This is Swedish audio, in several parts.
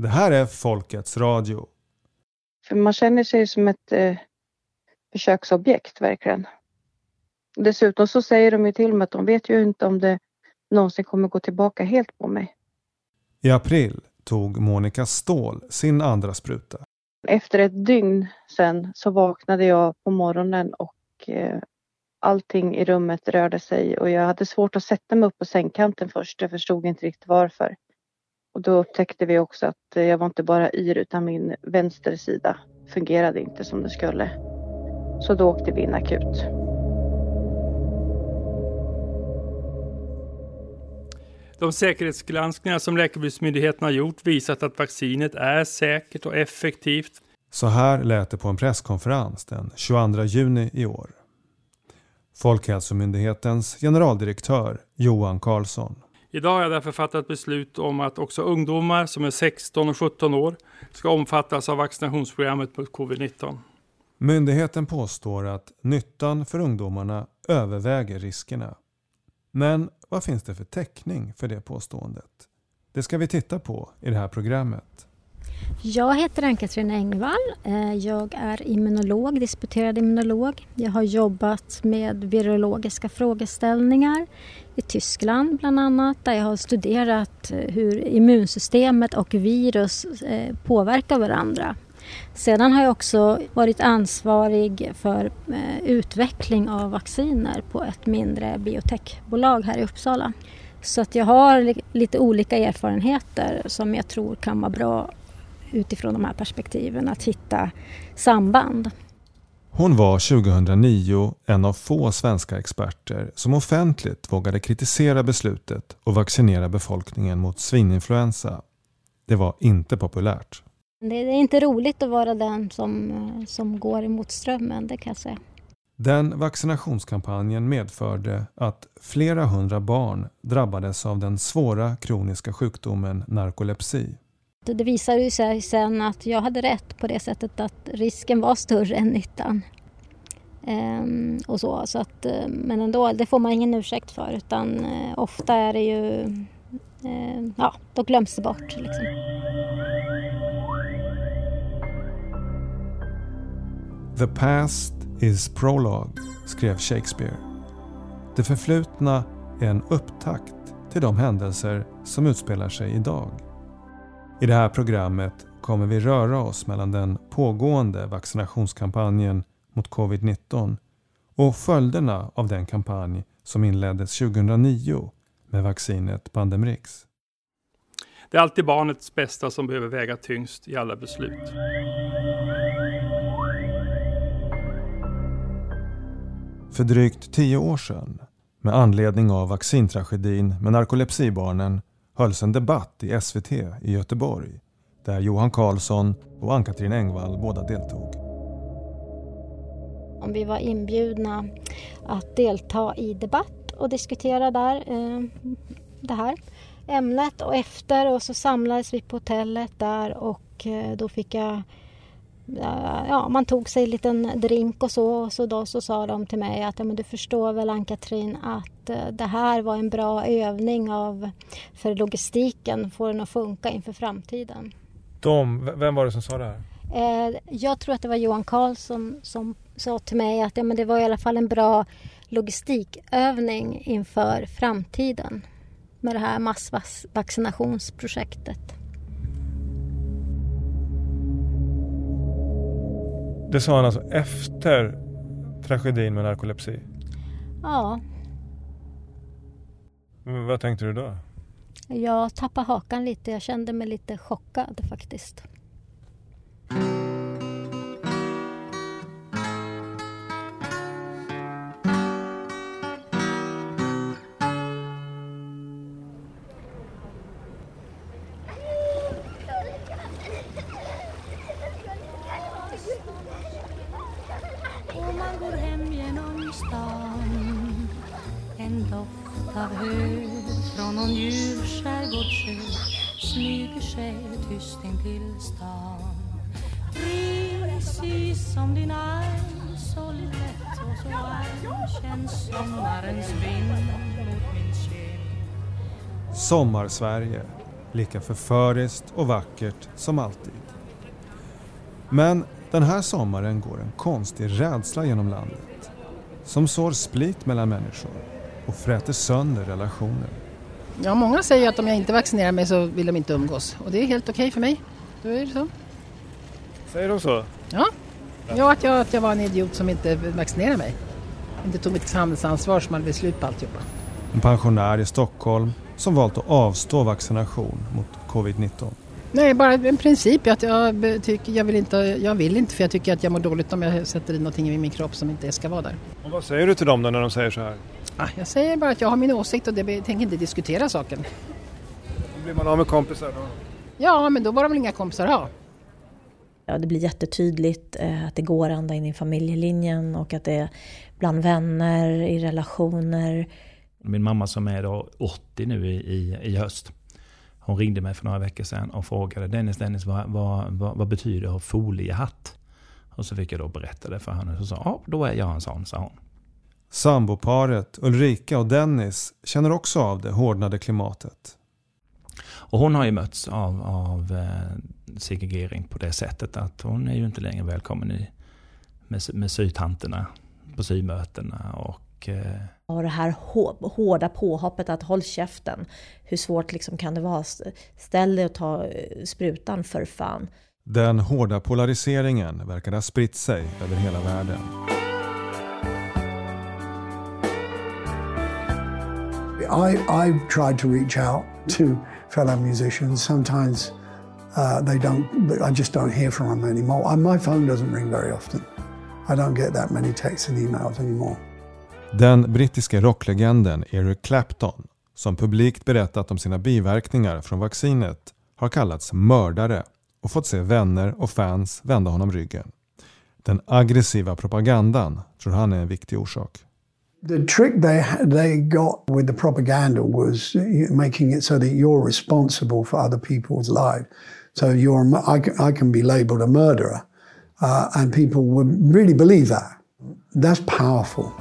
Det här är Folkets Radio. För man känner sig som ett eh, försöksobjekt verkligen. Dessutom så säger de ju till mig att de vet ju inte om det någonsin kommer gå tillbaka helt på mig. I april tog Monica Ståhl sin andra spruta. Efter ett dygn sen så vaknade jag på morgonen och eh, allting i rummet rörde sig och jag hade svårt att sätta mig upp på sängkanten först. Jag förstod inte riktigt varför. Och då upptäckte vi också att eh, jag var inte bara yr utan min vänster sida fungerade inte som det skulle. Så då åkte vi in akut. De säkerhetsgranskningar som Läkemedelsmyndigheten har gjort visat att vaccinet är säkert och effektivt. Så här lät det på en presskonferens den 22 juni i år. Folkhälsomyndighetens generaldirektör Johan Carlsson. Idag har jag därför fattat beslut om att också ungdomar som är 16 och 17 år ska omfattas av vaccinationsprogrammet mot covid-19. Myndigheten påstår att nyttan för ungdomarna överväger riskerna. Men vad finns det för täckning för det påståendet? Det ska vi titta på i det här programmet. Jag heter Ann-Katrin Engvall. Eh, jag är immunolog, disputerad immunolog. Jag har jobbat med virologiska frågeställningar i Tyskland bland annat där jag har studerat eh, hur immunsystemet och virus eh, påverkar varandra. Sedan har jag också varit ansvarig för utveckling av vacciner på ett mindre biotechbolag här i Uppsala. Så att jag har lite olika erfarenheter som jag tror kan vara bra utifrån de här perspektiven att hitta samband. Hon var 2009 en av få svenska experter som offentligt vågade kritisera beslutet att vaccinera befolkningen mot svininfluensa. Det var inte populärt. Det är inte roligt att vara den som, som går emot strömmen, det kan jag säga. Den vaccinationskampanjen medförde att flera hundra barn drabbades av den svåra kroniska sjukdomen narkolepsi. Det visade sig sen att jag hade rätt på det sättet att risken var större än nyttan. Ehm, och så, så att, eh, men ändå, det får man ingen ursäkt för utan eh, ofta är det ju, eh, ja, då glöms det bort. Liksom. The past is prologue, skrev Shakespeare. Det förflutna är en upptakt till de händelser som utspelar sig idag. I det här programmet kommer vi röra oss mellan den pågående vaccinationskampanjen mot covid-19 och följderna av den kampanj som inleddes 2009 med vaccinet Pandemrix. Det är alltid barnets bästa som behöver väga tyngst i alla beslut. För drygt tio år sedan, med anledning av vaccintragedin med narkolepsibarnen, hölls en debatt i SVT i Göteborg där Johan Carlsson och Ann-Katrin Engvall båda deltog. Vi var inbjudna att delta i debatt och diskutera där eh, det här ämnet och efter och så samlades vi på hotellet där och eh, då fick jag ja, man tog sig en liten drink och så och så då så sa de till mig att ja, men du förstår väl Ann-Katrin att eh, det här var en bra övning av, för logistiken, får den att funka inför framtiden. De, vem var det som sa det här? Eh, jag tror att det var Johan Karlsson som sa till mig att ja, men det var i alla fall en bra logistikövning inför framtiden med det här massvaccinationsprojektet. Det sa han alltså efter tragedin med narkolepsi? Ja. vad tänkte du då? Jag tappade hakan lite. Jag kände mig lite chockad faktiskt. Sommarsverige, lika förföriskt och vackert som alltid. Men den här sommaren går en konstig rädsla genom landet som sår split mellan människor och fräter sönder relationer. Ja, många säger att om jag inte vaccinerar mig så vill de inte umgås och det är helt okej okay för mig. Då är det så. Säger de så? Ja, ja att, jag, att jag var en idiot som inte vaccinerade mig. Inte tog mitt samhällsansvar som hade beslut på alltihopa. En pensionär i Stockholm som valt att avstå vaccination mot covid-19. Nej, bara en princip. Att jag, tycker, jag, vill inte, jag vill inte för jag tycker att jag mår dåligt om jag sätter in någonting i min kropp som inte ska vara där. Och vad säger du till dem då när de säger så här? Ah, jag säger bara att jag har min åsikt och det, jag tänker inte diskutera saken. Då blir man av med kompisar då? Ja, men då var de väl inga kompisar att ha. Ja, det blir jättetydligt eh, att det går ända in i familjelinjen och att det är bland vänner, i relationer. Min mamma som är då 80 nu i, i, i höst. Hon ringde mig för några veckor sedan och frågade Dennis, Dennis vad, vad, vad, vad betyder att ha foliehatt? Och så fick jag då berätta det för henne. Så sa ja, då är jag en sån, sa hon. Samboparet Ulrika och Dennis känner också av det hårdnade klimatet. Och hon har ju mötts av, av eh, segregering på det sättet att hon är ju inte längre välkommen i, med, med sytanterna på symötena. Och, eh... och det här hårda påhoppet att håll käften. Hur svårt liksom kan det vara? Ställ dig och ta eh, sprutan för fan. Den hårda polariseringen verkar ha spritt sig över hela världen. I, I've tried to reach out to fellow musicians. Sometimes uh, they don't, I just don't hear from them anymore. My phone doesn't ring very often. I don't get that many texts and emails anymore. Den brittiska rocklegenden Eric Clapton, som publikt berättat om sina biverkningar från vaccinet, har kallats mördare och fått se vänner och fans vända honom ryggen. Den aggressiva propagandan tror han är en viktig orsak. The trick they they got with the propaganda was making it so that you're responsible for other people's lives. So you're I can, I can be labeled a murderer Uh, and people would really believe that. That's powerful.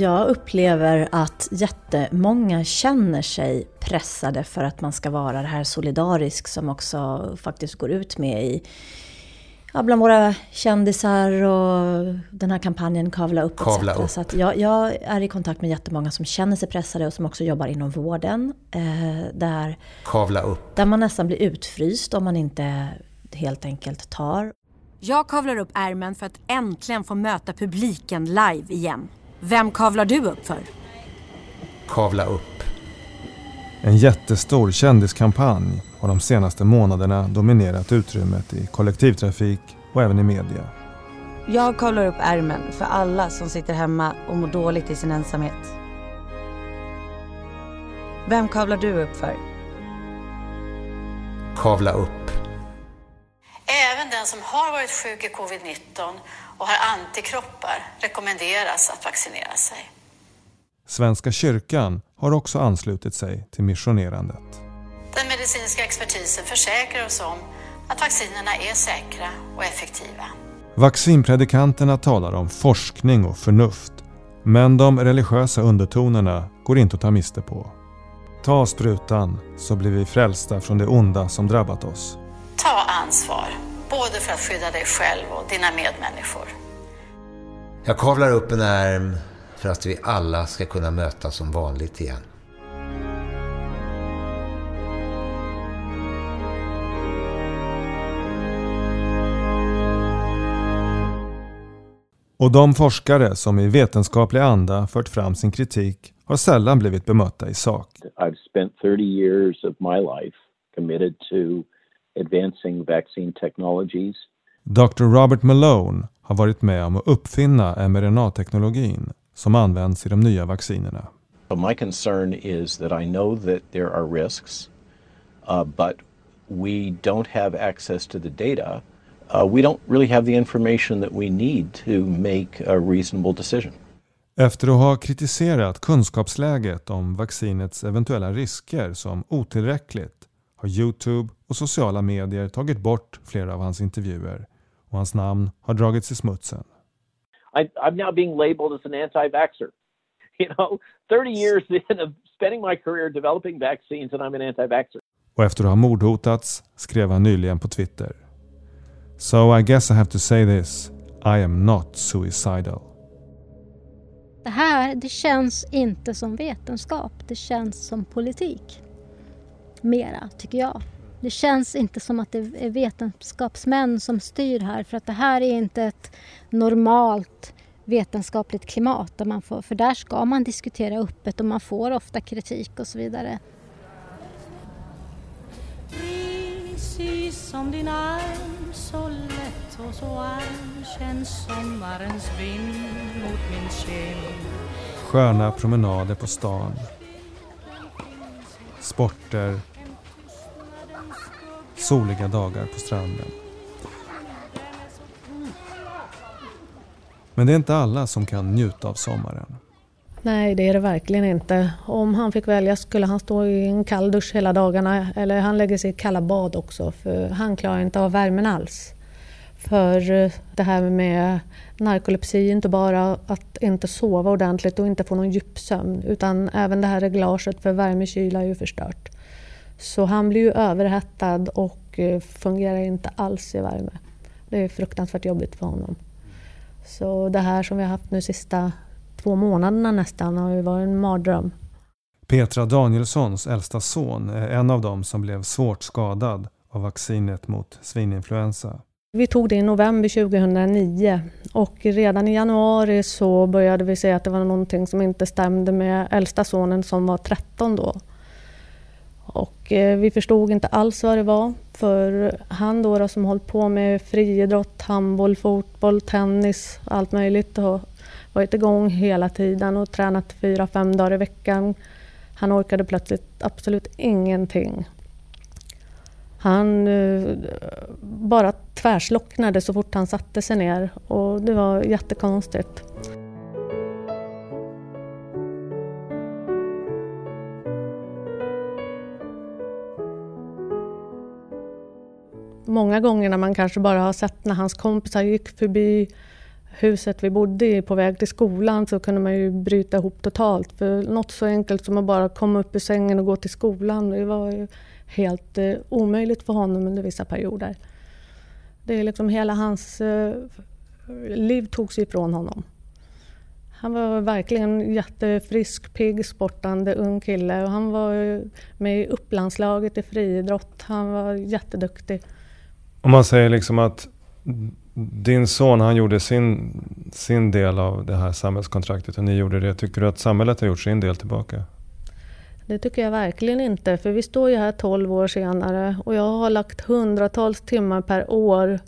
Jag upplever att jättemånga känner sig pressade för att man ska vara det här solidarisk som också faktiskt går ut med i ja, bland våra kändisar och den här kampanjen Kavla upp. Kavla upp. Så att jag, jag, är i kontakt med jättemånga som känner sig pressade och som också jobbar inom vården. Eh, där, Kavla upp. Där man nästan blir utfryst om man inte helt enkelt tar. Jag kavlar upp ärmen för att äntligen få möta publiken live igen. Vem kavlar du upp för? Kavla upp. En jättestor kändiskampanj har de senaste månaderna dominerat utrymmet i kollektivtrafik och även i media. Jag kavlar upp ärmen för alla som sitter hemma och mår dåligt i sin ensamhet. Vem kavlar du upp för? Kavla upp. Även den som har varit sjuk i covid-19 och har antikroppar rekommenderas att vaccinera sig. Svenska kyrkan har också anslutit sig till missionerandet. Den medicinska expertisen försäkrar oss om att vaccinerna är säkra och effektiva. Vaccinpredikanterna talar om forskning och förnuft. Men de religiösa undertonerna går inte att ta miste på. Ta sprutan så blir vi frälsta från det onda som drabbat oss. Ta ansvar, både för att skydda dig själv och dina medmänniskor. Jag kavlar upp en ärm för att vi alla ska kunna mötas som vanligt igen. Och de forskare som i vetenskaplig anda fört fram sin kritik har sällan blivit bemötta i sak. I've spent 30 years of my life committed to advancing vaccine technologies. Dr. Robert Malone har varit med om att uppfinna mRNA-teknologin som används i de nya vaccinerna. My concern is that I know that there are risks, uh, but we don't have access to the data. Uh, we don't really have the information that we need to make a reasonable decision. Efter att ha kritiserat kunskapsläget om vaccinets eventuella risker som otillräckligt har Youtube och sociala medier tagit bort flera av hans intervjuer och hans namn har dragits i smutsen. I, I'm now being labeled as an anti-vaxxer. You know, 30 years in of spending my career developing vaccines and I'm an anti-vaxxer. Och efter att ha mordhotats skrev han nyligen på Twitter. So I guess I have to say this. I am not suicidal. Det här, det känns inte som vetenskap. Det känns som politik. Mera, tycker jag. Det känns inte som att det är vetenskapsmän som styr här för att det här är inte ett normalt vetenskapligt klimat där man får, för där ska man diskutera öppet och man får ofta kritik och så vidare. Precis som din arm så lätt och så varm känns sommarens vind mot min kind Sköna promenader på stan. Sporter. Soliga dagar på stranden. Men det är inte alla som kan njuta av sommaren. Nej, det är det verkligen inte. Om han fick välja skulle han stå i en kall dusch hela dagarna eller han lägger sig i kalla bad också för han klarar inte av värmen alls. För eh, det här med narkolepsi inte bara att inte sova ordentligt och inte få någon djupsömn utan även det här reglaget för värme-kyla är ju förstört. Så han blir ju överhettad och eh, fungerar inte alls i värme. Det är fruktansvärt jobbigt för honom. Så det här som vi har haft nu sista två månaderna nästan har ju varit en mardröm. Petra Danielssons äldsta son är en av dem som blev svårt skadad av vaccinet mot svininfluensa. Vi tog det i november 2009 och redan i januari så började vi se att det var någonting som inte stämde med äldsta sonen som var 13 då. Och eh, vi förstod inte alls vad det var för han då, då som hållit på med friidrott, handboll, fotboll, tennis, allt möjligt och varit igång hela tiden och tränat fyra, fem dagar i veckan. Han orkade plötsligt absolut ingenting. Han eh, bara tvärslocknade så fort han satte sig ner och det var jättekonstigt. Många gånger när man kanske bara har sett när hans kompisar gick förbi huset vi bodde i på väg till skolan så kunde man ju bryta ihop totalt. För något så enkelt som att bara komma upp ur sängen och gå till skolan, det var ju helt eh, omöjligt för honom under vissa perioder. Det är liksom hela hans eh, liv togs ifrån honom. Han var verkligen jättefrisk, pigg, sportande, ung kille och han var med i upplandslaget i friidrott. Han var jätteduktig. Om man säger liksom att din son han gjorde sin, sin del av det här samhällskontraktet och ni gjorde det. Tycker du att samhället har gjort sin del tillbaka? Det tycker jag verkligen inte, för vi står ju här 12 år senare och jag har lagt hundratals timmar per år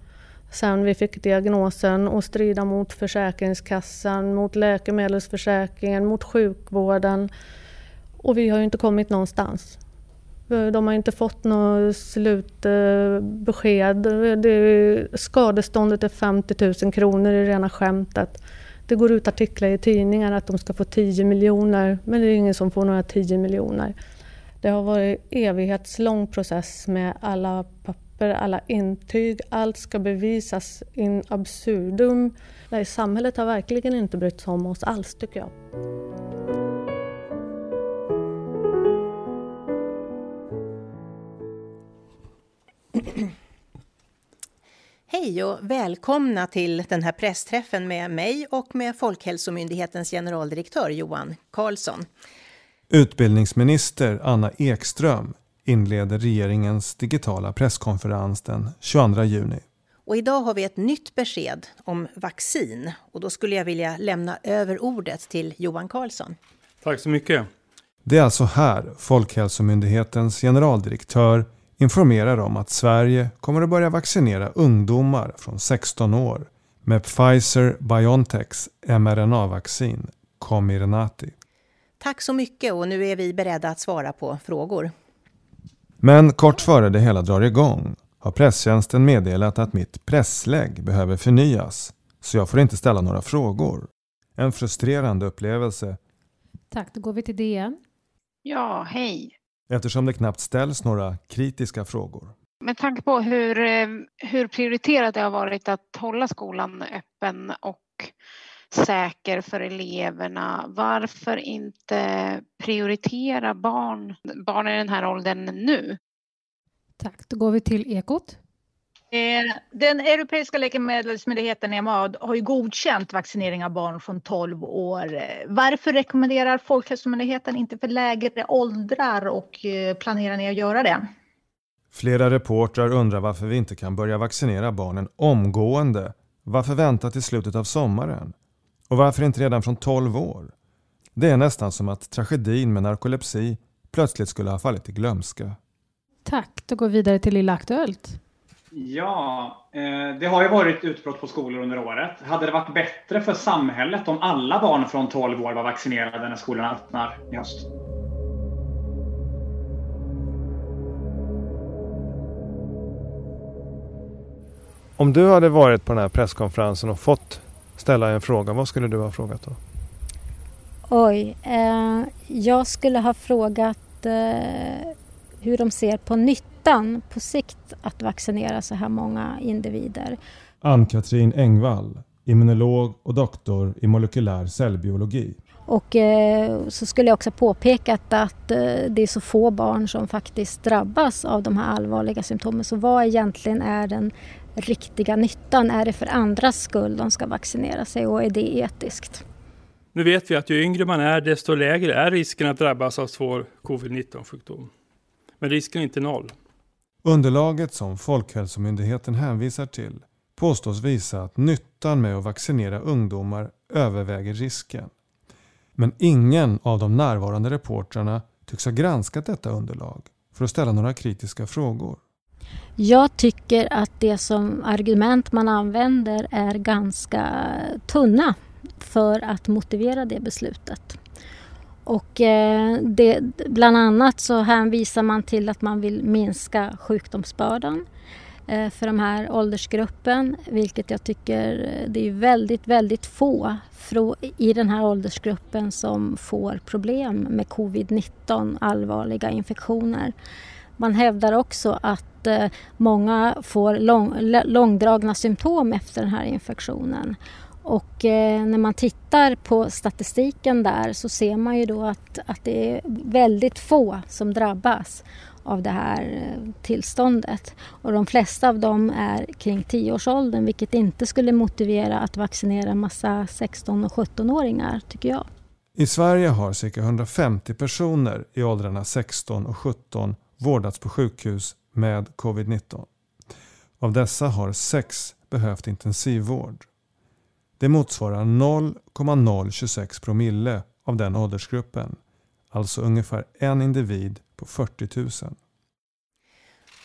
sedan vi fick diagnosen och strida mot Försäkringskassan, mot Läkemedelsförsäkringen, mot sjukvården. Och vi har ju inte kommit någonstans. Eh, de har inte fått något slutbesked. Eh, skadeståndet är 50 000 kronor i rena skämtet. Det går ut artiklar i tidningar att de ska få 10 miljoner, men det är ingen som får några 10 miljoner. Det har varit en evighetslång process med alla papper, alla intyg. Allt ska bevisas in absurdum. Nej, samhället har verkligen inte brytt sig om oss alls, tycker jag. Hej och välkomna till den här pressträffen med mig och med Folkhälsomyndighetens generaldirektör Johan Carlsson. Utbildningsminister Anna Ekström inleder regeringens digitala presskonferens den 22 juni. Och idag har vi ett nytt besked om vaccin och då skulle jag vilja lämna över ordet till Johan Carlsson. Tack så mycket. Det är alltså här Folkhälsomyndighetens generaldirektör informerar om att Sverige kommer att börja vaccinera ungdomar från 16 år med Pfizer-Biontechs mRNA-vaccin Comirnaty. Tack så mycket och nu är vi beredda att svara på frågor. Men kort före det hela drar igång har presstjänsten meddelat att mitt presslägg behöver förnyas så jag får inte ställa några frågor. En frustrerande upplevelse Tack, då går vi till DN. Ja, hej. Eftersom det knappt ställs några kritiska frågor. Med tanke på hur, eh, hur prioriterat det har varit att hålla skolan öppen och säker för eleverna, varför inte prioritera barn, barn i den här åldern nu? Tack, då går vi till Ekot. Eh, Den europeiska läkemedelsmyndigheten EMA har ju godkänt vaccinering av barn från 12 år. Eh, Varför rekommenderar Folkhälsomyndigheten inte för lägre åldrar och eh, planerar ni att göra det? Flera reportrar undrar varför vi inte kan börja vaccinera barnen omgående. Varför vänta till slutet av sommaren? Och varför inte redan från 12 år? Det är nästan som att tragedin med narkolepsi plötsligt skulle ha fallit i glömska. Tack, då går vi vidare till Lilla Aktuellt. Ja, eh, det har ju varit utbrott på skolor under året. Hade det varit bättre för samhället om alla barn från 12 år var vaccinerade när skolorna öppnar i höst? Om du hade varit på den här presskonferensen och fått ställa en fråga, vad skulle du ha frågat då? Oj, eh, jag skulle ha frågat eh, hur de ser på nyttan på sikt att vaccinera så här många individer. Ann-Katrin Engvall, immunolog och doktor i molekylär cellbiologi. Och eh, så skulle jag också påpekat att eh, det är så få barn som faktiskt drabbas av de här allvarliga symptomen. Så vad egentligen är den riktiga nyttan? Är det för andras skull de ska vaccinera sig och är det etiskt? Nu vet vi att ju yngre man är, desto lägre är risken att drabbas av svår covid-19-sjukdom. Men risken är inte noll. Underlaget som Folkhälsomyndigheten hänvisar till påstås visa att nyttan med att vaccinera ungdomar överväger risken. Men ingen av de närvarande reportrarna tycks ha granskat detta underlag för att ställa några kritiska frågor. Jag tycker att det som argument man använder är ganska tunna för att motivera det beslutet. Och eh, det, bland annat så hänvisar man till att man vill minska sjukdomsbördan eh, för de här åldersgruppen, vilket jag tycker eh, det är väldigt, väldigt få i den här åldersgruppen som får problem med covid-19, allvarliga infektioner. Man hävdar också att många får lång, långdragna symptom efter den här infektionen. Och eh, när man tittar på statistiken där så ser man ju då att, att det är väldigt få som drabbas av det här eh, tillståndet. Och de flesta av dem är kring 10-årsåldern vilket inte skulle motivera att vaccinera en massa 16 och 17-åringar tycker jag. I Sverige har cirka 150 personer i åldrarna 16 och 17 vårdats på sjukhus med covid-19. Av dessa har sex behövt intensivvård. Det motsvarar 0,026 promille av den åldersgruppen, alltså ungefär en individ på 40 000.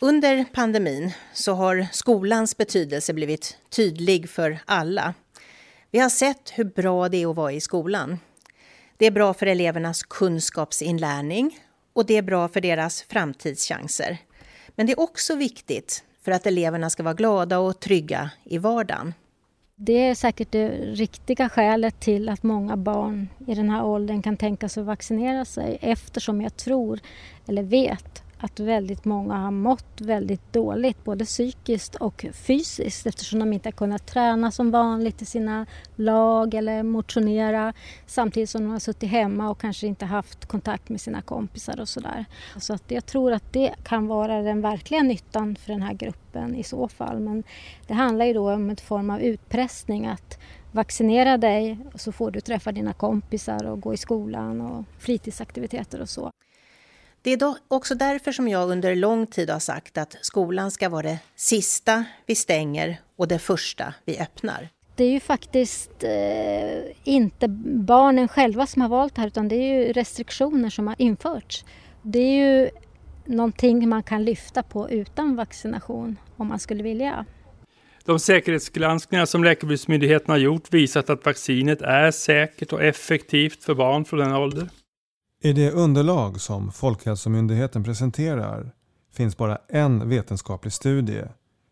Under pandemin så har skolans betydelse blivit tydlig för alla. Vi har sett hur bra det är att vara i skolan. Det är bra för elevernas kunskapsinlärning och det är bra för deras framtidschanser. Men det är också viktigt för att eleverna ska vara glada och trygga i vardagen. Det är säkert det riktiga skälet till att många barn i den här åldern kan tänka sig att vaccinera sig eftersom jag tror, eller vet, att väldigt många har mått väldigt dåligt både psykiskt och fysiskt eftersom de inte har kunnat träna som vanligt i sina lag eller motionera samtidigt som de har suttit hemma och kanske inte haft kontakt med sina kompisar och sådär. Så att jag tror att det kan vara den verkliga nyttan för den här gruppen i så fall. Men det handlar ju då om en form av utpressning att vaccinera dig och så får du träffa dina kompisar och gå i skolan och fritidsaktiviteter och så. Det är då också därför som jag under lång tid har sagt att skolan ska vara det sista vi stänger och det första vi öppnar. Det är ju faktiskt eh, inte barnen själva som har valt det här utan det är ju restriktioner som har införts. Det är ju någonting man kan lyfta på utan vaccination om man skulle vilja. De säkerhetsgranskningar som Läkemedelsmyndigheten har gjort visat att vaccinet är säkert och effektivt för barn från den ålder. I det underlag som Folkhälsomyndigheten presenterar finns bara en vetenskaplig studie.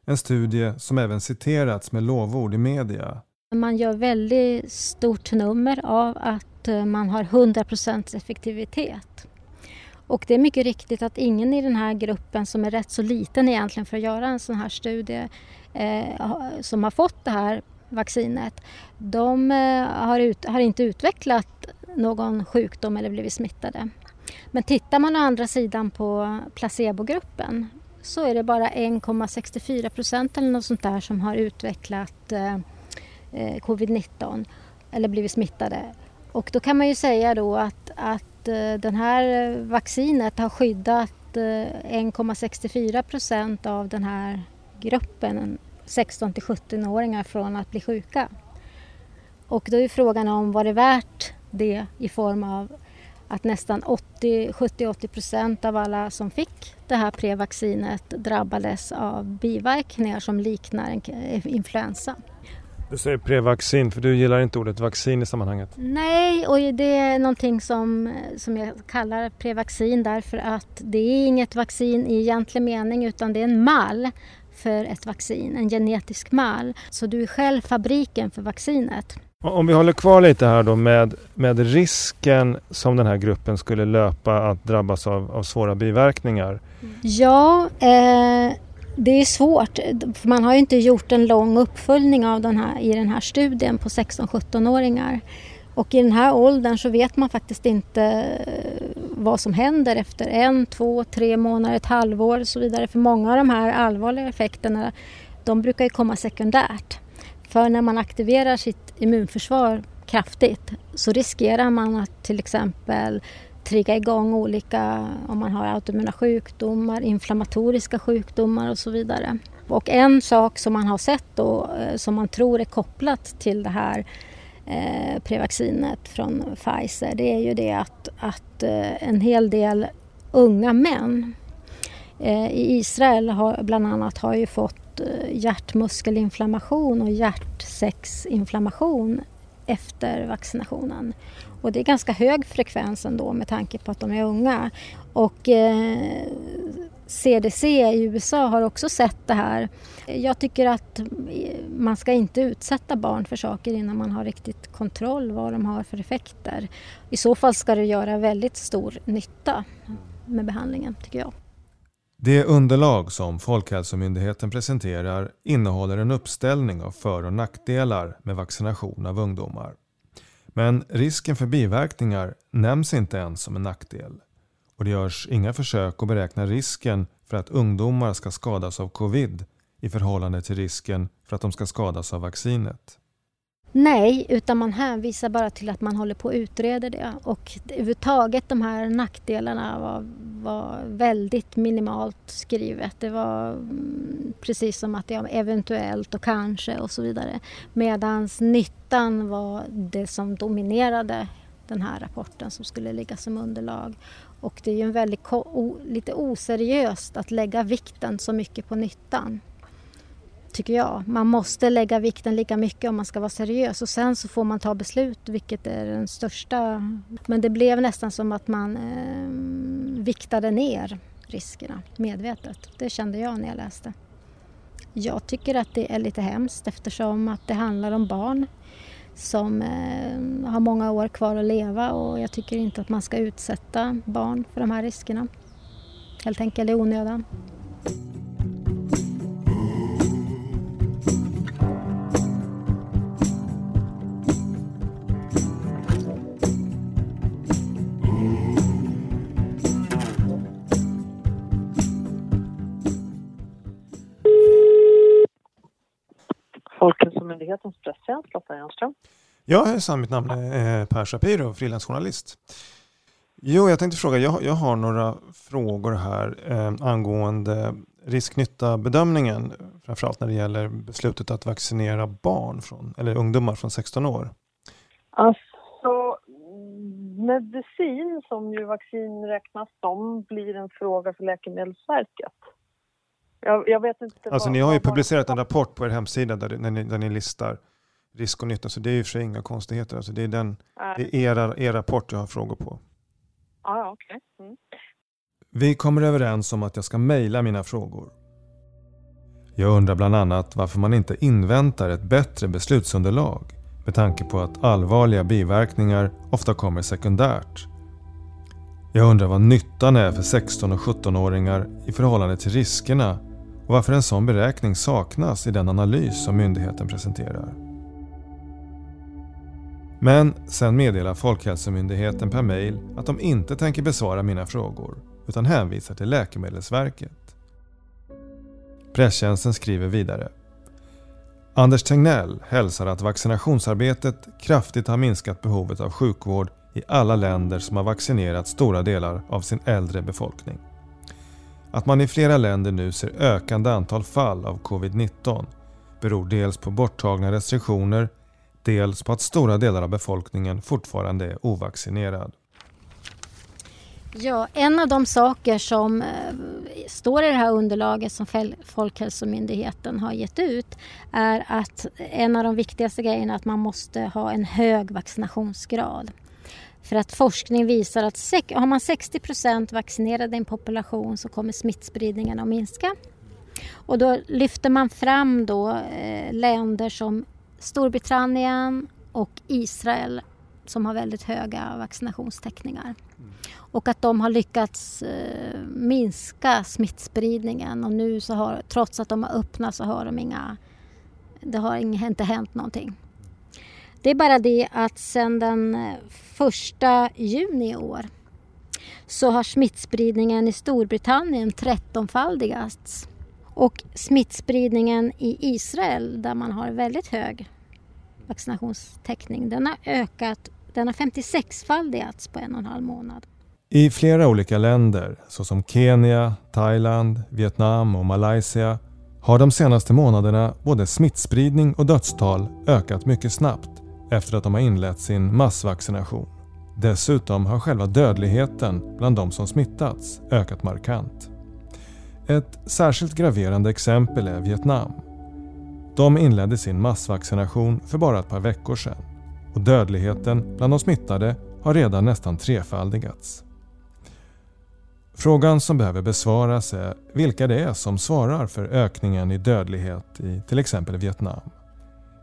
En studie som även citerats med lovord i media. Man gör väldigt stort nummer av att eh, man har 100% effektivitet. Och det är mycket riktigt att ingen i den här gruppen som är rätt så liten egentligen för att göra en sån här studie eh, som har fått det här vaccinet, de eh, har, ut, har inte utvecklat någon sjukdom eller blivit smittade. Men tittar man å andra sidan på placebogruppen så är det bara 1,64 procent eller något sånt där som har utvecklat eh, eh covid-19 eller blivit smittade. Och då kan man ju säga då att, att eh, den här vaccinet har skyddat eh, 1,64 procent av den här gruppen 16 till 17-åringar från att bli sjuka. Och då är frågan om var det värt det i form av att nästan 70-80 procent av alla som fick det här prevaccinet drabbades av biverkningar som liknar en influensa. Du säger prevaccin för du gillar inte ordet vaccin i sammanhanget. Nej, och det är någonting som, som jag kallar prevaccin därför att det är inget vaccin i egentlig mening utan det är en mall för ett vaccin, en genetisk mall. Så du är själv fabriken för vaccinet. Om vi håller kvar lite här då med, med risken som den här gruppen skulle löpa att drabbas av, av svåra biverkningar. Mm. Ja, eh, det är svårt. Man har ju inte gjort en lång uppföljning av den här, i den här studien på 16-17-åringar. Och i den här åldern så vet man faktiskt inte eh, vad som händer efter en, två, tre månader, ett halvår och så vidare. För många av de här allvarliga effekterna de brukar ju komma sekundärt. För när man aktiverar sitt immunförsvar kraftigt så riskerar man att till exempel trigga igång olika, om man har autoimmuna sjukdomar, inflammatoriska sjukdomar och så vidare. Och en sak som man har sett då, eh, som man tror är kopplat till det här eh, prevaccinet från Pfizer, det är ju det att, att eh, en hel del unga män eh, i Israel har, bland annat har ju fått Eh, hjärtmuskelinflammation och hjärtsäcksinflammation efter vaccinationen. Och det är ganska hög frekvens ändå med tanke på att de är unga. Och eh, CDC i USA har också sett det här. Jag tycker att eh, man ska inte utsätta barn för saker innan man har riktigt kontroll vad de har för effekter. I så fall ska det göra väldigt stor nytta med behandlingen tycker jag. Det underlag som Folkhälsomyndigheten presenterar innehåller en uppställning av för och nackdelar med vaccination av ungdomar. Men risken för biverkningar nämns inte ens som en nackdel. Och det görs inga försök att beräkna risken för att ungdomar ska skadas av covid i förhållande till risken för att de ska skadas av vaccinet. Nej, utan man hänvisar bara till att man håller på att utreda det. Och överhuvudtaget de här nackdelarna var, var väldigt minimalt skrivet. Det var mm, precis som att det var eventuellt och kanske och så vidare. Medan nyttan var det som dominerade den här rapporten som skulle ligga som underlag. Och det är ju en väldigt lite oseriöst att lägga vikten så mycket på nyttan tycker jag. Man måste lägga vikten lika mycket om man ska vara seriös och sen så får man ta beslut vilket är den största. Men det blev nästan som att man eh, viktade ner riskerna medvetet. Det kände jag när jag läste. Jag tycker att det är lite hemskt eftersom att det handlar om barn som eh, har många år kvar att leva och jag tycker inte att man ska utsätta barn för de här riskerna. Helt enkelt i onödan. Folkhälsomyndighetens presstjänst, Lotta Enström. Ja, hejsan, mitt namn är Per Shapiro, frilansjournalist. Jo, jag tänkte fråga, jag, jag har några frågor här eh, angående risknytta-bedömningen, framförallt när det gäller beslutet att vaccinera barn, från, eller ungdomar från 16 år. Alltså, medicin som ju vaccin räknas som blir en fråga för Läkemedelsverket. Jag, jag vet inte alltså vad, ni har ju publicerat en rapport på er hemsida där, där, ni, där ni listar risk och nytta, så det är ju för sig inga konstigheter. Alltså det är, den, det är era, er rapport jag har frågor på. Ah, okay. Mm. Vi kommer överens om att jag ska mejla mina frågor. Jag undrar bland annat varför man inte inväntar ett bättre beslutsunderlag med tanke på att allvarliga biverkningar ofta kommer sekundärt. Jag undrar vad nyttan är för 16 och 17-åringar i förhållande till riskerna och varför en sån beräkning saknas i den analys som myndigheten presenterar. Men sen meddelar Folkhälsomyndigheten per mejl att de inte tänker besvara mina frågor utan hänvisar till Läkemedelsverket. Presstjänsten skriver vidare. Anders Tegnell hälsar att vaccinationsarbetet kraftigt har minskat behovet av sjukvård i alla länder som har vaccinerat stora delar av sin äldre befolkning. Att man i flera länder nu ser ökande antal fall av covid-19 beror dels på borttagna restriktioner, dels på att stora delar av befolkningen fortfarande är ovaccinerad. Ja, en av de saker som eh, står i det här underlaget som Folkhälsomyndigheten har gett ut är att en av de viktigaste grejerna är att man måste ha en hög vaccinationsgrad. För att forskning visar att har man 60 procent vaccinerade i en population så kommer smittspridningen att minska. Och då lyfter man fram då eh, länder som Storbritannien och Israel som har väldigt höga vaccinationstäckningar. Och att de har lyckats eh, minska smittspridningen och nu så har, trots att de har öppnat så har de inga, det har inte hänt någonting. Det är bara det att sedan den eh, 1 juni i år så har smittspridningen i Storbritannien trettonfaldigats. Och smittspridningen i Israel där man har väldigt hög vaccinationstäckning den har ökat, den har 56-faldigats på en och en halv månad. I flera olika länder såsom Kenya, Thailand, Vietnam och Malaysia har de senaste månaderna både smittspridning och dödstal ökat mycket snabbt efter att de har inlett sin massvaccination. Dessutom har själva dödligheten bland de som smittats ökat markant. Ett särskilt graverande exempel är Vietnam. De inledde sin massvaccination för bara ett par veckor sedan och dödligheten bland de smittade har redan nästan trefaldigats. Frågan som behöver besvaras är vilka det är som svarar för ökningen i dödlighet i till exempel Vietnam.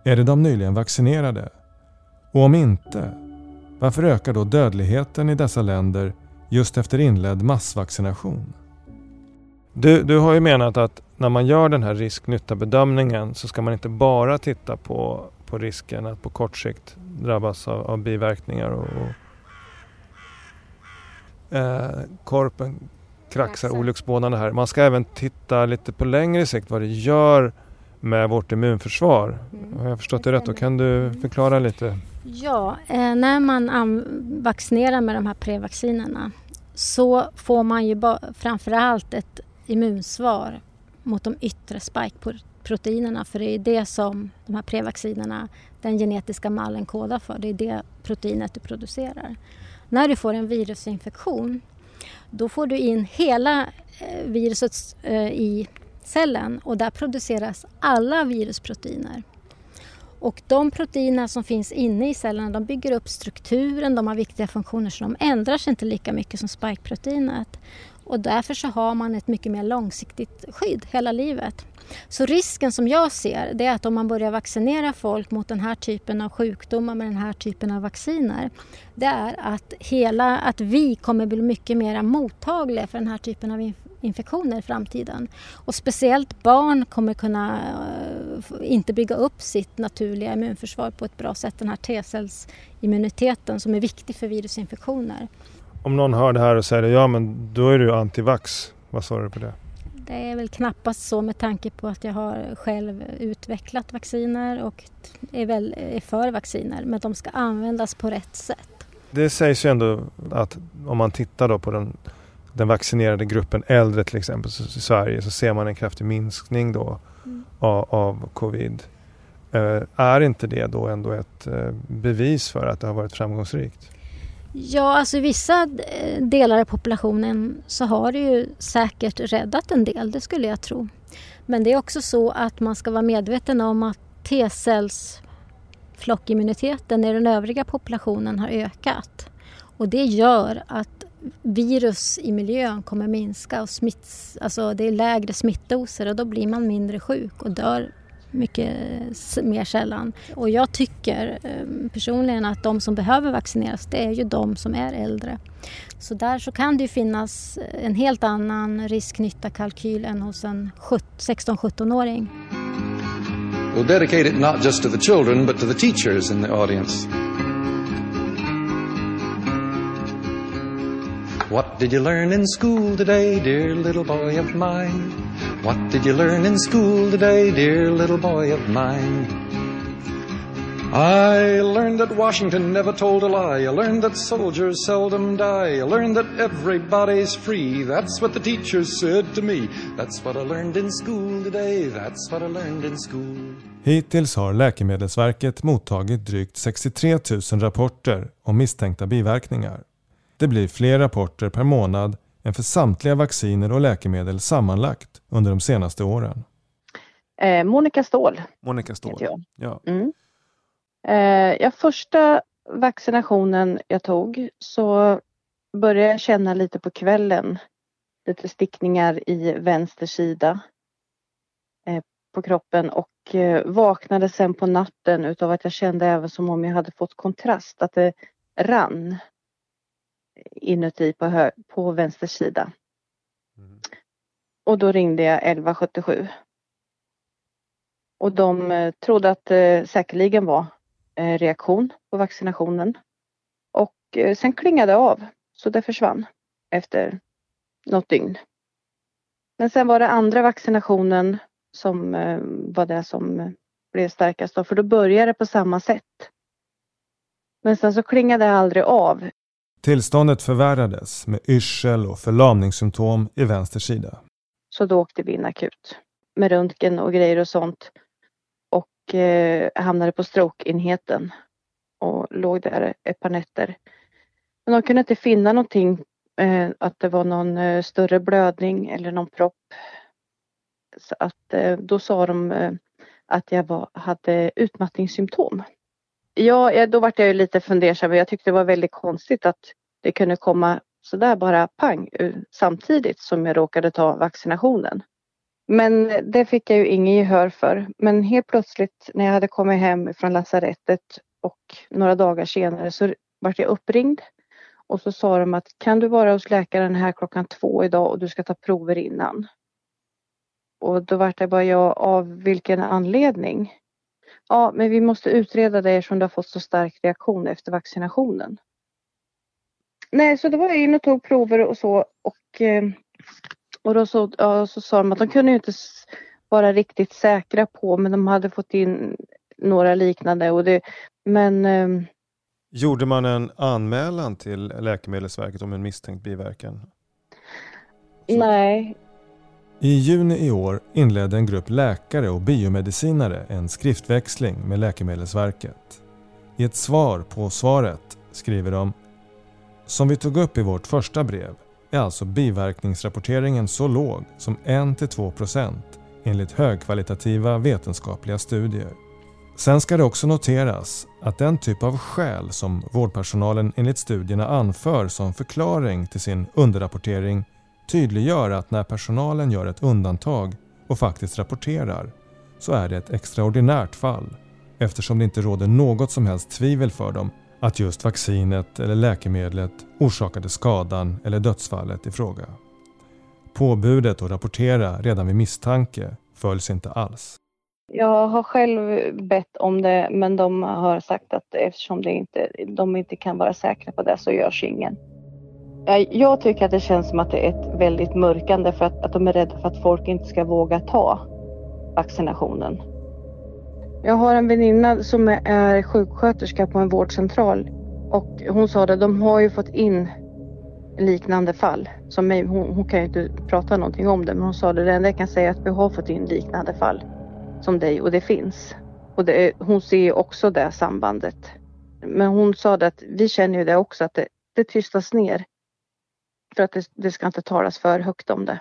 Är det de nyligen vaccinerade? Och om inte, varför ökar då dödligheten i dessa länder just efter inledd massvaccination? Du, du har ju menat att när man gör den här risk-nytta-bedömningen så ska man inte bara titta på, på risken att på kort sikt drabbas av, av biverkningar och, och eh, korpen kraxar olycksbådande här. Man ska även titta lite på längre sikt vad det gör med vårt immunförsvar. Mm. Har jag förstått det rätt? Då kan du förklara lite? Ja, eh, när man vaccinerar med de här prevaccinerna så får man ju framförallt ett immunsvar mot de yttre spikeproteinerna för det är det som de här prevaccinerna, den genetiska mallen kodar för. Det är det proteinet du producerar. När du får en virusinfektion då får du in hela eh, viruset eh, i cellen och där produceras alla virusproteiner. Och de proteiner som finns inne i cellerna de bygger upp strukturen, de har viktiga funktioner så de ändrar sig inte lika mycket som spikeproteinet. Och därför så har man ett mycket mer långsiktigt skydd hela livet. Så risken som jag ser det är att om man börjar vaccinera folk mot den här typen av sjukdomar med den här typen av vacciner det är att, hela, att vi kommer bli mycket mer mottagliga för den här typen av infektioner i framtiden. Och speciellt barn kommer kunna inte bygga upp sitt naturliga immunförsvar på ett bra sätt. Den här T-cellsimmuniteten som är viktig för virusinfektioner. Om någon hör det här och säger ja men då är du antivax. Vad svarar du på det? Det är väl knappast så med tanke på att jag har själv utvecklat vacciner och är, väl, är för vacciner. Men de ska användas på rätt sätt. Det sägs ju ändå att om man tittar då på den, den vaccinerade gruppen äldre till exempel i Sverige så ser man en kraftig minskning då mm. av, av covid. Eh, är inte det då ändå ett eh, bevis för att det har varit framgångsrikt? Ja, alltså i vissa eh, delar av populationen så har det ju säkert räddat en del, det skulle jag tro. Men det är också så att man ska vara medveten om att T-cells flockimmuniteten i den övriga populationen har ökat. Och det gör att virus i miljön kommer minska och smitts, alltså det är lägre smittdoser och då blir man mindre sjuk och dör mycket mer sällan. Och jag tycker ehm, personligen att de som behöver vaccineras det är ju de som är äldre. Så där så kan det ju finnas eh, en helt annan risk-nytta-kalkyl än hos en 16-17-åring. We'll dedicate it not just to the children but to the teachers in the audience. What did you learn in school today, dear little boy of mine? What did you learn in school today, dear little boy of mine? I learned that Washington never told a lie. I learned that soldiers seldom die. I learned that everybody's free. That's what the teachers said to me. That's what I learned in school today. That's what I learned in school. Hittills har Läkemedelsverket mottagit drygt 63 000 rapporter om misstänkta biverkningar. Det blir fler rapporter per månad än för samtliga vacciner och läkemedel sammanlagt under de senaste åren. Eh, Monica Ståhl. Monica Ståhl. Jag. Ja. Mm. Eh, ja, första vaccinationen jag tog så började jag känna lite på kvällen. Lite stickningar i vänster sida eh, på kroppen och eh, vaknade sen på natten utav att jag kände även som om jag hade fått kontrast, att det rann inuti på, hö- på vänster sida. Och då ringde jag 1177. Och de eh, trodde att det säkerligen var eh, reaktion på vaccinationen. Och eh, sen klingade det av, så det försvann efter något dygn. Men sen var det andra vaccinationen som eh, var det som eh, blev starkast då, för då började det på samma sätt. Men sen så klingade det aldrig av Tillståndet förvärrades med yrsel och förlamningssymptom i vänster sida. Så då åkte vi in akut med röntgen och grejer och sånt. Och eh, hamnade på strokeenheten och låg där ett par nätter. Men de kunde inte finna någonting, eh, att det var någon eh, större blödning eller någon propp. Så att eh, då sa de eh, att jag var, hade utmattningssymptom. Ja, då vart jag ju lite fundersam. Jag tyckte det var väldigt konstigt att det kunde komma sådär bara pang eh, samtidigt som jag råkade ta vaccinationen. Men det fick jag ju ingen gehör för. Men helt plötsligt när jag hade kommit hem från lasarettet och några dagar senare så vart jag uppringd och så sa de att kan du vara hos läkaren här klockan två idag och du ska ta prover innan. Och då vart det bara, jag, av vilken anledning? Ja, men vi måste utreda det eftersom du har fått så stark reaktion efter vaccinationen. Nej, så då var jag in och tog prover och så och, eh, och då så, ja, så sa de att de kunde ju inte vara riktigt säkra på men de hade fått in några liknande och det, men ehm, Gjorde man en anmälan till Läkemedelsverket om en misstänkt biverkan? nej, i juni i år inledde en grupp läkare och biomedicinare en skriftväxling med Läkemedelsverket. I ett svar på svaret skriver de Som vi tog upp i vårt första brev är alltså biverkningsrapporteringen så låg som 1-2% enligt högkvalitativa vetenskapliga studier. Sen ska det också noteras att den typ av skäl som vårdpersonalen enligt studierna anför som förklaring till sin underrapportering tydliggör att när personalen gör ett undantag och faktiskt rapporterar så är det ett extraordinärt fall eftersom det inte råder något som helst tvivel för dem att just vaccinet eller läkemedlet orsakade skadan eller dödsfallet i fråga. Påbudet att rapportera redan vid misstanke följs inte alls. jag har själv bett om det men de har sagt att eftersom det inte, de inte kan vara säkra på det så görs ingen. Eh, jag- tycker att det känns som att det är ett väldigt mörkande för att, att de är rädda för att folk inte ska våga ta vaccinationen. Jag har en väninna som är sjuksköterska på en vårdcentral och hon sa det, de har ju fått in liknande fall. Som mig, hon, hon kan ju inte prata någonting om det men hon sa det, det enda jag kan säga är att vi har fått in liknande fall som dig och det finns. Och det, hon ser ju också det sambandet. Men hon sa det att vi känner ju det också att det, det tystas ner. För att det, det ska inte talas för högt om det.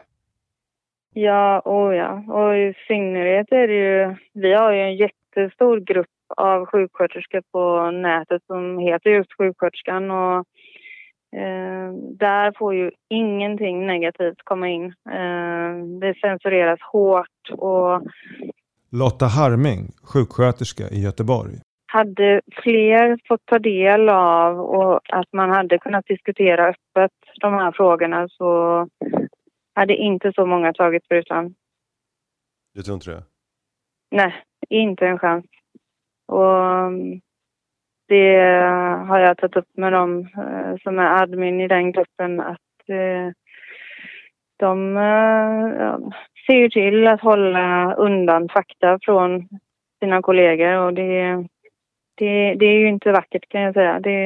Ja, och ja. Och i synnerhet är det ju... Vi har ju en jättestor grupp av sjuksköterskor på nätet som heter just sjuksköterskan. Och Eh, där får ju ingenting negativt komma in. Eh, det censureras hårt och Lotta Harming, sjuksköterska i Göteborg. Hade fler fått ta del av och att man hade kunnat diskutera öppet de här frågorna så hade inte så många tagit sprutan. Du tror inte det? Nej, inte en chans. Och mm, det har jag tagit upp med dem eh, som är admin i den gruppen att eh, de eh, ser till att hålla undan fakta från sina kollegor och det, det, det är ju inte vackert kan jag säga. Det,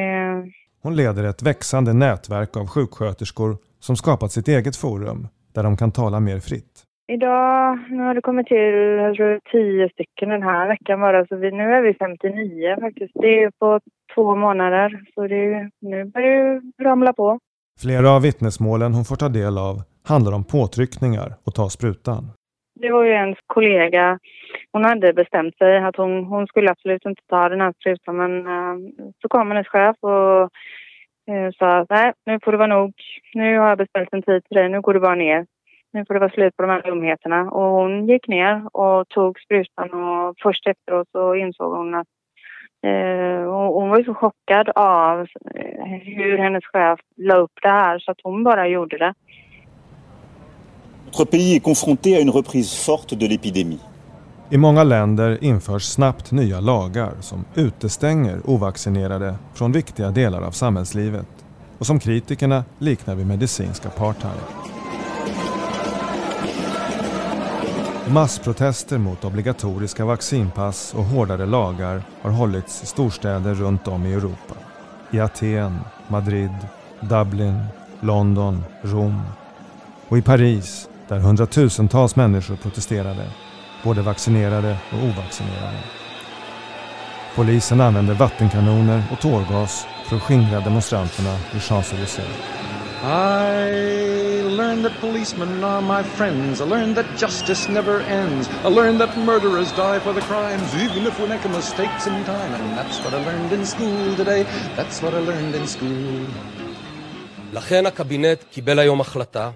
Hon leder ett växande nätverk av sjuksköterskor som skapat sitt eget forum där de kan tala mer fritt. Idag, nu har det kommit till jag tror, tio stycken den här veckan bara, så vi, nu är vi 59 faktiskt. Det är på två månader, så det nu börjar det ramla på. Flera av vittnesmålen hon får ta del av handlar om påtryckningar och ta sprutan. Det var ju en kollega, hon hade bestämt sig att hon, hon skulle absolut inte ta den här sprutan men eh, så kom hennes chef och eh, sa att nej, nu får det vara nog. Nu har jag beställt en tid till dig, nu går du bara ner. Nu får det vara slut på de här dumheterna. Och hon gick ner och tog sprutan och först efteråt så insåg hon att eh, hon var ju så chockad av eh, hur hennes chef la upp det här så att hon bara gjorde det. Notre pays est confronté à une reprise forte de l'épidémie. I många länder införs snabbt nya lagar som utestänger ovaccinerade från viktiga delar av samhällslivet och som kritikerna liknar vid medicinsk apartheid. Massprotester mot obligatoriska vaccinpass och hårdare lagar har hållits i storstäder runt om i Europa. I Aten, Madrid, Dublin, London, Rom och i Paris där hundratusentals människor protesterade, både vaccinerade och ovaccinerade. Polisen använde vattenkanoner och tårgas för att skingra demonstranterna vid Champs-Élysées. I learned that policemen are my friends. I learned that justice never ends. I learned that murderers die for the crimes, even if we make a mistake sometime. And that's what I learned in school today. That's what I learned in school. לכן הקבינט קיבל היום החלטה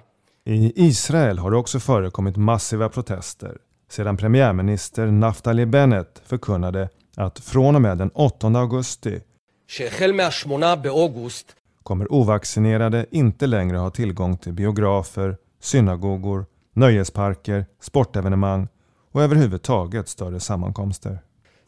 I Israel har det också förekommit massiva protester sedan premiärminister Naftali Bennett förkunnade att från och med den 8 augusti שהחל מה-8 באוגוסט kommer ovaccinerade inte längre ha tillgång till biografer, synagogor, nöjesparker, sportevenemang och överhuvudtaget större sammankomster.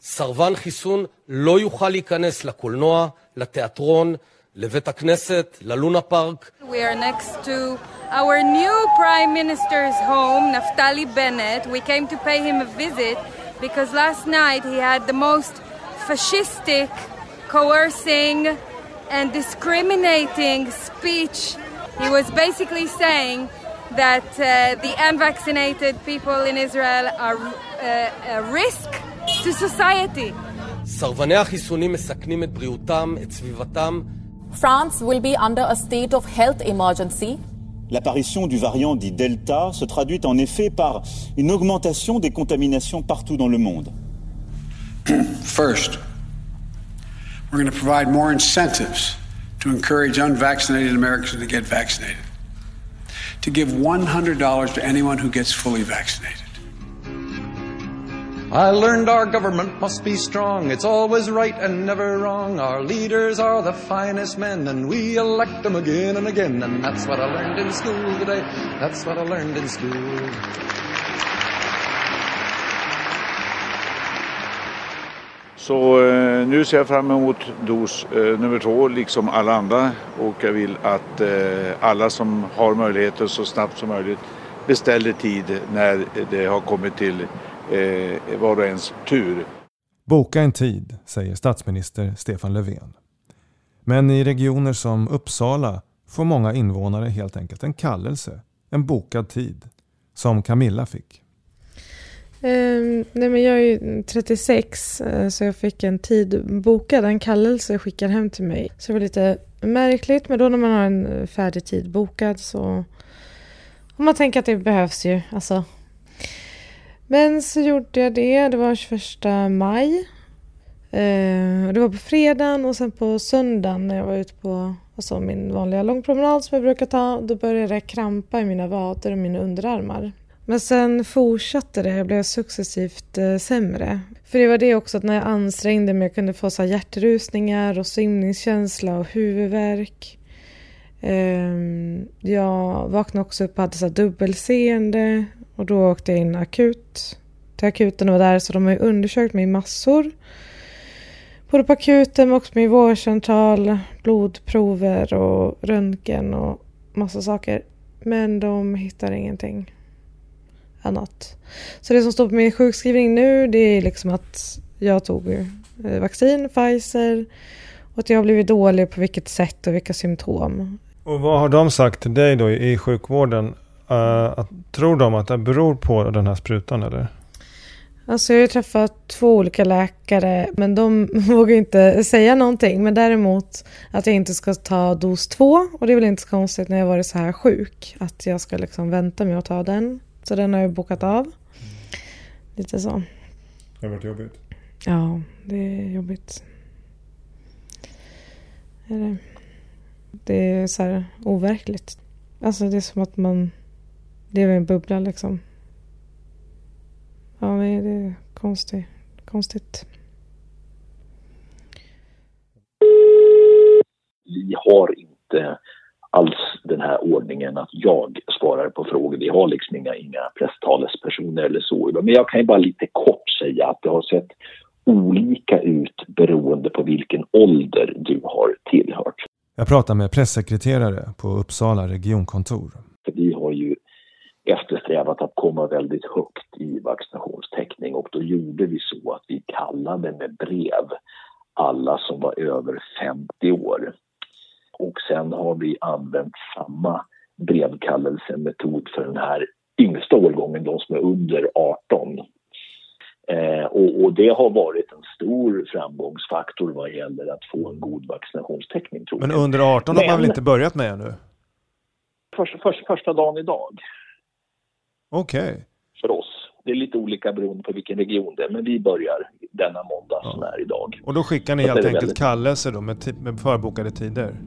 סרבן חיסון לא יוכל להיכנס לקולנוע, לתיאטרון, לבית הכנסת, ללונה פארק. We are next to our new Prime Minister's home, Naftali Bennett. We came to pay him a visit because last night he had the most fascistic, coercing, and discriminating speech. He was basically saying that uh, the unvaccinated people in Israel are uh, a risk to society. סרבני החיסונים מסכנים את בריאותם, את סביבתם. France will be under a state of health emergency. L'apparition du variant dit Delta se traduit en effet par une augmentation des contaminations partout dans le monde. First, we're going to provide more incentives to encourage unvaccinated Americans to get vaccinated. To give $100 to anyone who gets fully vaccinated. I learned our government must be strong. It's always right and never wrong. Our leaders are the finest men, and we elect them again and again. And that's what I learned in school today. That's what I learned in school. Så eh, nu ser jag fram emot dos eh, nummer två liksom alla andra och jag vill att eh, alla som har möjligheter så snabbt som möjligt beställer tid när det har kommit till eh, var och ens tur. Boka en tid, säger statsminister Stefan Löfven. Men i regioner som Uppsala får många invånare helt enkelt en kallelse, en bokad tid, som Camilla fick. Eh, nej men jag är ju 36 eh, så jag fick en tid bokad, en kallelse skickad hem till mig. Så det var lite märkligt men då när man har en eh, färdig tid bokad så... Och man tänker att det behövs ju, alltså. Men så gjorde jag det, det var 21 maj. Eh, det var på fredagen och sen på söndagen när jag var ute på alltså min vanliga långpromenad som jag brukar ta, då började det krampa i mina vader och mina underarmar. Men sen fortsatte det, jag blev successivt eh, sämre. För det var det också att när jag ansträngde mig jag kunde få så hjärtrusningar och svimningskänsla och huvudvärk. Eh, jag vaknade också upp och hade så dubbelseende och då åkte jag in akut till akuten och var där så de har ju undersökt mig massor. Både på akuten men också min vårdcentral, blodprover och röntgen och massa saker. Men de hittar ingenting annat. Så det som står på min sjukskrivning nu det är liksom att jag tog eh, vaccin, Pfizer och att jag har blivit dålig på vilket sätt och vilka symptom. Och vad har de sagt till dig då i sjukvården? Uh, tror de att det beror på den här sprutan eller? Alltså jag har träffat två olika läkare men de vågar inte säga någonting. Men däremot att jag inte ska ta dos två och det är väl inte så konstigt när jag varit så här sjuk. Att jag ska liksom vänta med att ta den. Så den har jag bokat av. Lite så. Har det varit jobbigt? Ja, det är jobbigt. Är det. det är så här overkligt. Alltså det är som att man lever i en bubbla liksom. Ja, det är konstigt. konstigt. Vi har inte alls den här ordningen att jag svarar på frågor. Vi har liksom inga, inga presstalespersoner eller så. Men jag kan ju bara lite kort säga att det har sett olika ut beroende på vilken ålder du har tillhört. Jag pratar med pressekreterare på Uppsala regionkontor. Eftersträvat att komma väldigt högt i vaccinationstäckning och då gjorde vi så att vi kallade med brev alla som var över 50 år. Och sen har vi använt samma brevkallelsemetod för den här yngsta årgången, de som är under 18. Eh, och, och, det har varit en stor framgångsfaktor vad gäller att få en god vaccinationstäckning. Men under 18 har man väl inte börjat med ännu? Första, första, första dagen idag. Okej. Okay. För oss. Det är lite olika beroende på vilken region det är, men vi börjar denna måndag ja. som är idag. Och då skickar ni helt enkelt väldigt... kallelser då med, med förbokade tider?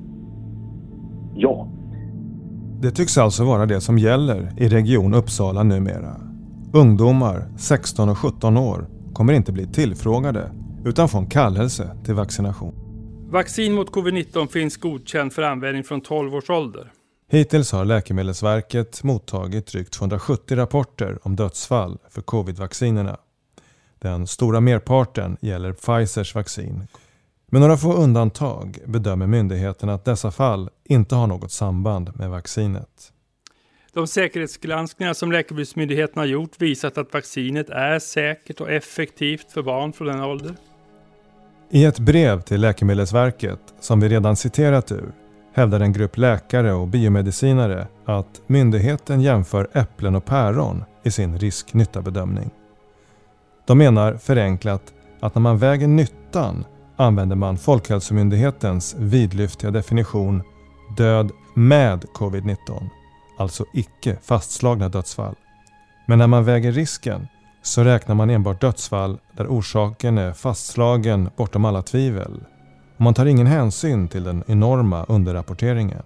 Ja. Det tycks alltså vara det som gäller i Region Uppsala numera. Ungdomar 16 och 17 år kommer inte bli tillfrågade utan få en kallelse till vaccination. Vaccin mot covid-19 finns godkänt för användning från 12 års ålder. Hittills har Läkemedelsverket mottagit drygt 270 rapporter om dödsfall för covid-vaccinerna. Den stora merparten gäller Pfizers vaccin. Med några få undantag bedömer myndigheten att dessa fall inte har något samband med vaccinet. De säkerhetsgranskningar som Läkemedelsmyndigheten har gjort visat att vaccinet är säkert och effektivt för barn från den ålder. I ett brev till Läkemedelsverket, som vi redan citerat ur, hävdar en grupp läkare och biomedicinare att myndigheten jämför äpplen och päron i sin risk-nytta-bedömning. De menar förenklat att när man väger nyttan använder man Folkhälsomyndighetens vidlyftiga definition död med covid-19, alltså icke fastslagna dödsfall. Men när man väger risken så räknar man enbart dödsfall där orsaken är fastslagen bortom alla tvivel man tar ingen hänsyn till den enorma underrapporteringen.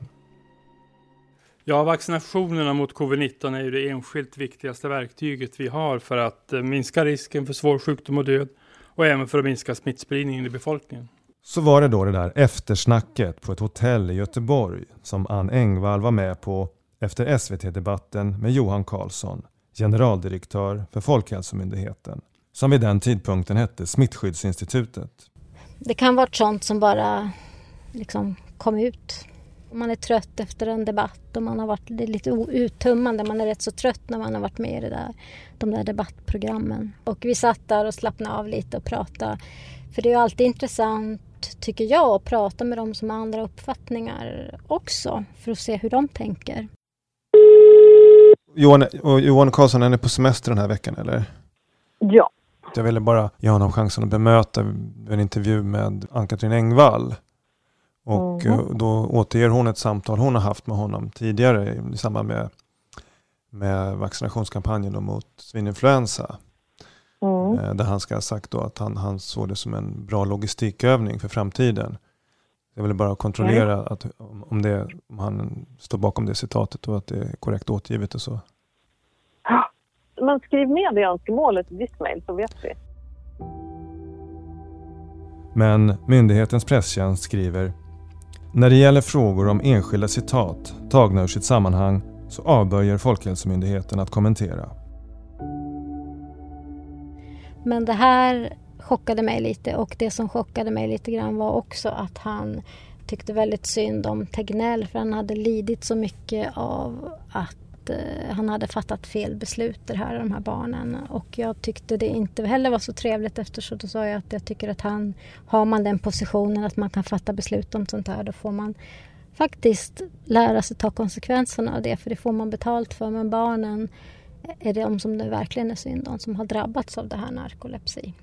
Ja, vaccinationerna mot covid-19 är ju det enskilt viktigaste verktyget vi har för att eh, minska risken för svår sjukdom och död och även för att minska smittspridningen i befolkningen. Så var det då det där eftersnacket på ett hotell i Göteborg som Ann Engvall var med på efter SVT-debatten med Johan Carlsson, generaldirektör för Folkhälsomyndigheten, som vid den tidpunkten hette Smittskyddsinstitutet. Det kan vara sånt som bara liksom kom ut. Om man är trött efter en debatt och man har varit lite uttömmande, man är rätt så trött när man har varit med i det där, de där debattprogrammen. Och vi satt där och slappnade av lite och pratade. För det är ju alltid intressant, tycker jag, att prata med de som har andra uppfattningar också, för att se hur de tänker. Johan, och Johan Karlsson, är ni på semester den här veckan eller? Ja. Jag ville bara ge honom chansen att bemöta en intervju med Ann-Katrin Engvall. Och mm. då återger hon ett samtal hon har haft med honom tidigare i samband med, med vaccinationskampanjen mot svininfluensa. Mm. Där han ska ha sagt då att han, han såg det som en bra logistikövning för framtiden. Jag ville bara kontrollera Mm. att, om, om, det, om han står bakom det citatet och att det är korrekt återgivet och så. Men skriv med det önskemålet i ditt mejl så vet vi. Men myndighetens presstjänst skriver När det gäller frågor om enskilda citat tagna ur sitt sammanhang så avböjer Folkhälsomyndigheten att kommentera. Men det här chockade mig lite och det som chockade mig lite grann var också att han tyckte väldigt synd om Tegnell för han hade lidit så mycket av att att eh, han hade fattat fel beslut det här, de här barnen. Och jag tyckte det inte heller var så trevligt eftersom då sa jag att jag tycker att han, har man den positionen att man kan fatta beslut om sånt här, då får man faktiskt lära sig ta konsekvenserna av det, för det får man betalt för. Men barnen eh, är de som det verkligen är synd om, som har drabbats av det här narkolepsi.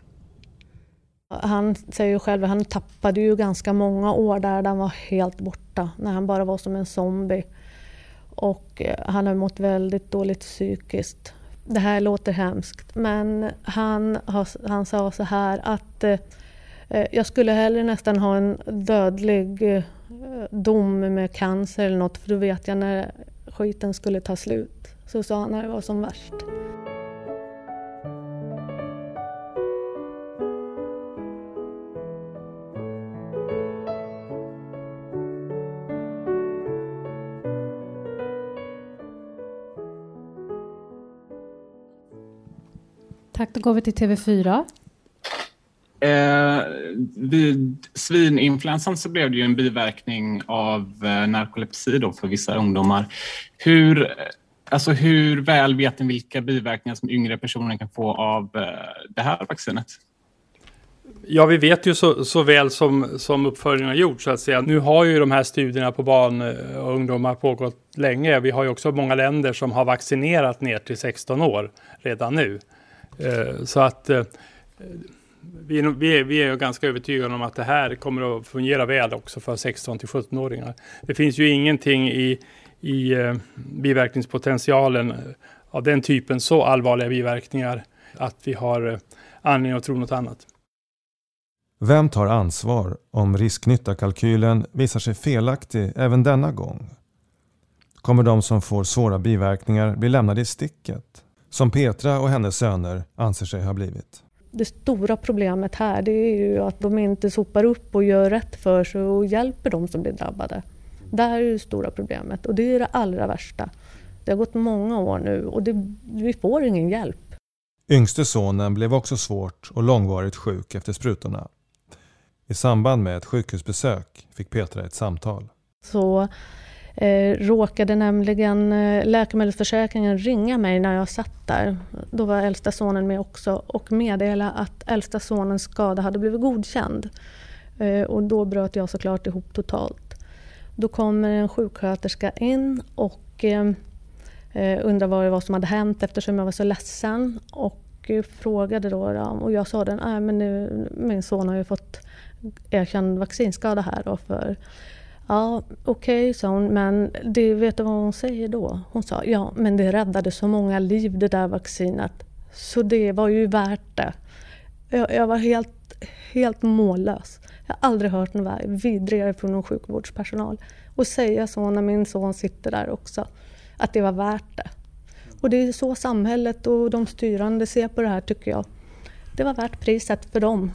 Han säger ju själv att han tappade ju ganska många år där han var helt borta, när han bara var som en zombie. Och eh, han har mått väldigt dåligt psykiskt. Det här låter hemskt, men han, han sa så här att eh, eh, jag skulle hellre nästan ha en dödlig dom med cancer eller något, för då vet jag när skiten skulle ta slut. Så sa han när det var som värst. Tack, då går vi till TV4. Eh, vid svininfluensan så blev det ju en biverkning av eh, narkolepsi då för vissa ungdomar. Hur, alltså hur väl vet ni vilka biverkningar som yngre personer kan få av eh, det här vaccinet? Ja, vi vet ju så, så väl som, som uppföljningen har gjort så att säga. Nu har ju de här studierna på barn och ungdomar pågått länge. Vi har ju också många länder som har vaccinerat ner till 16 år redan nu. Eh, Så att eh, vi är, vi, är, vi är ganska övertygade om att det här kommer att fungera väl också för 16 till 17-åringar. Det finns ju ingenting i, i eh, biverkningspotentialen eh, av den typen, så allvarliga biverkningar, att vi har eh, anledning att tro något annat. Vem tar ansvar om risknytta-kalkylen visar sig felaktig även denna gång? Kommer de som får svåra biverkningar bli lämnade i sticket? Som Petra och hennes söner anser sig ha blivit. Det stora problemet här det är ju att de inte sopar upp och gör rätt för sig och hjälper de som blir drabbade. Där är det stora problemet och det är det allra värsta. Det har gått många år nu och det, vi får ingen hjälp. Yngste sonen blev också svårt och långvarigt sjuk efter sprutorna. I samband med ett sjukhusbesök fick Petra ett samtal. Så eh, råkade nämligen eh, Läkemedelsförsäkringen ringa mig när jag satt där. Då var äldsta sonen med också och meddela att äldsta sonens skada hade blivit godkänd. Eh, och då bröt jag såklart ihop totalt. Då kommer en sjuksköterska in och eh, eh undrar vad det var som hade hänt eftersom jag var så ledsen. Och frågade då, och jag sa den, men nu, min son har ju fått erkänd vaccinskada här då för Ja, okej, sa hon, men det, vet du vad hon säger då? Hon sa, ja, men det räddade så många liv det där vaccinet. Så det var ju värt det. Jag, jag var helt, helt mållös. Jag har aldrig hört något vidrigare från någon sjukvårdspersonal. Och säga så när min son sitter där också, att det var värt det. Och det är så samhället och de styrande ser på det här tycker jag. Det var värt priset för dem.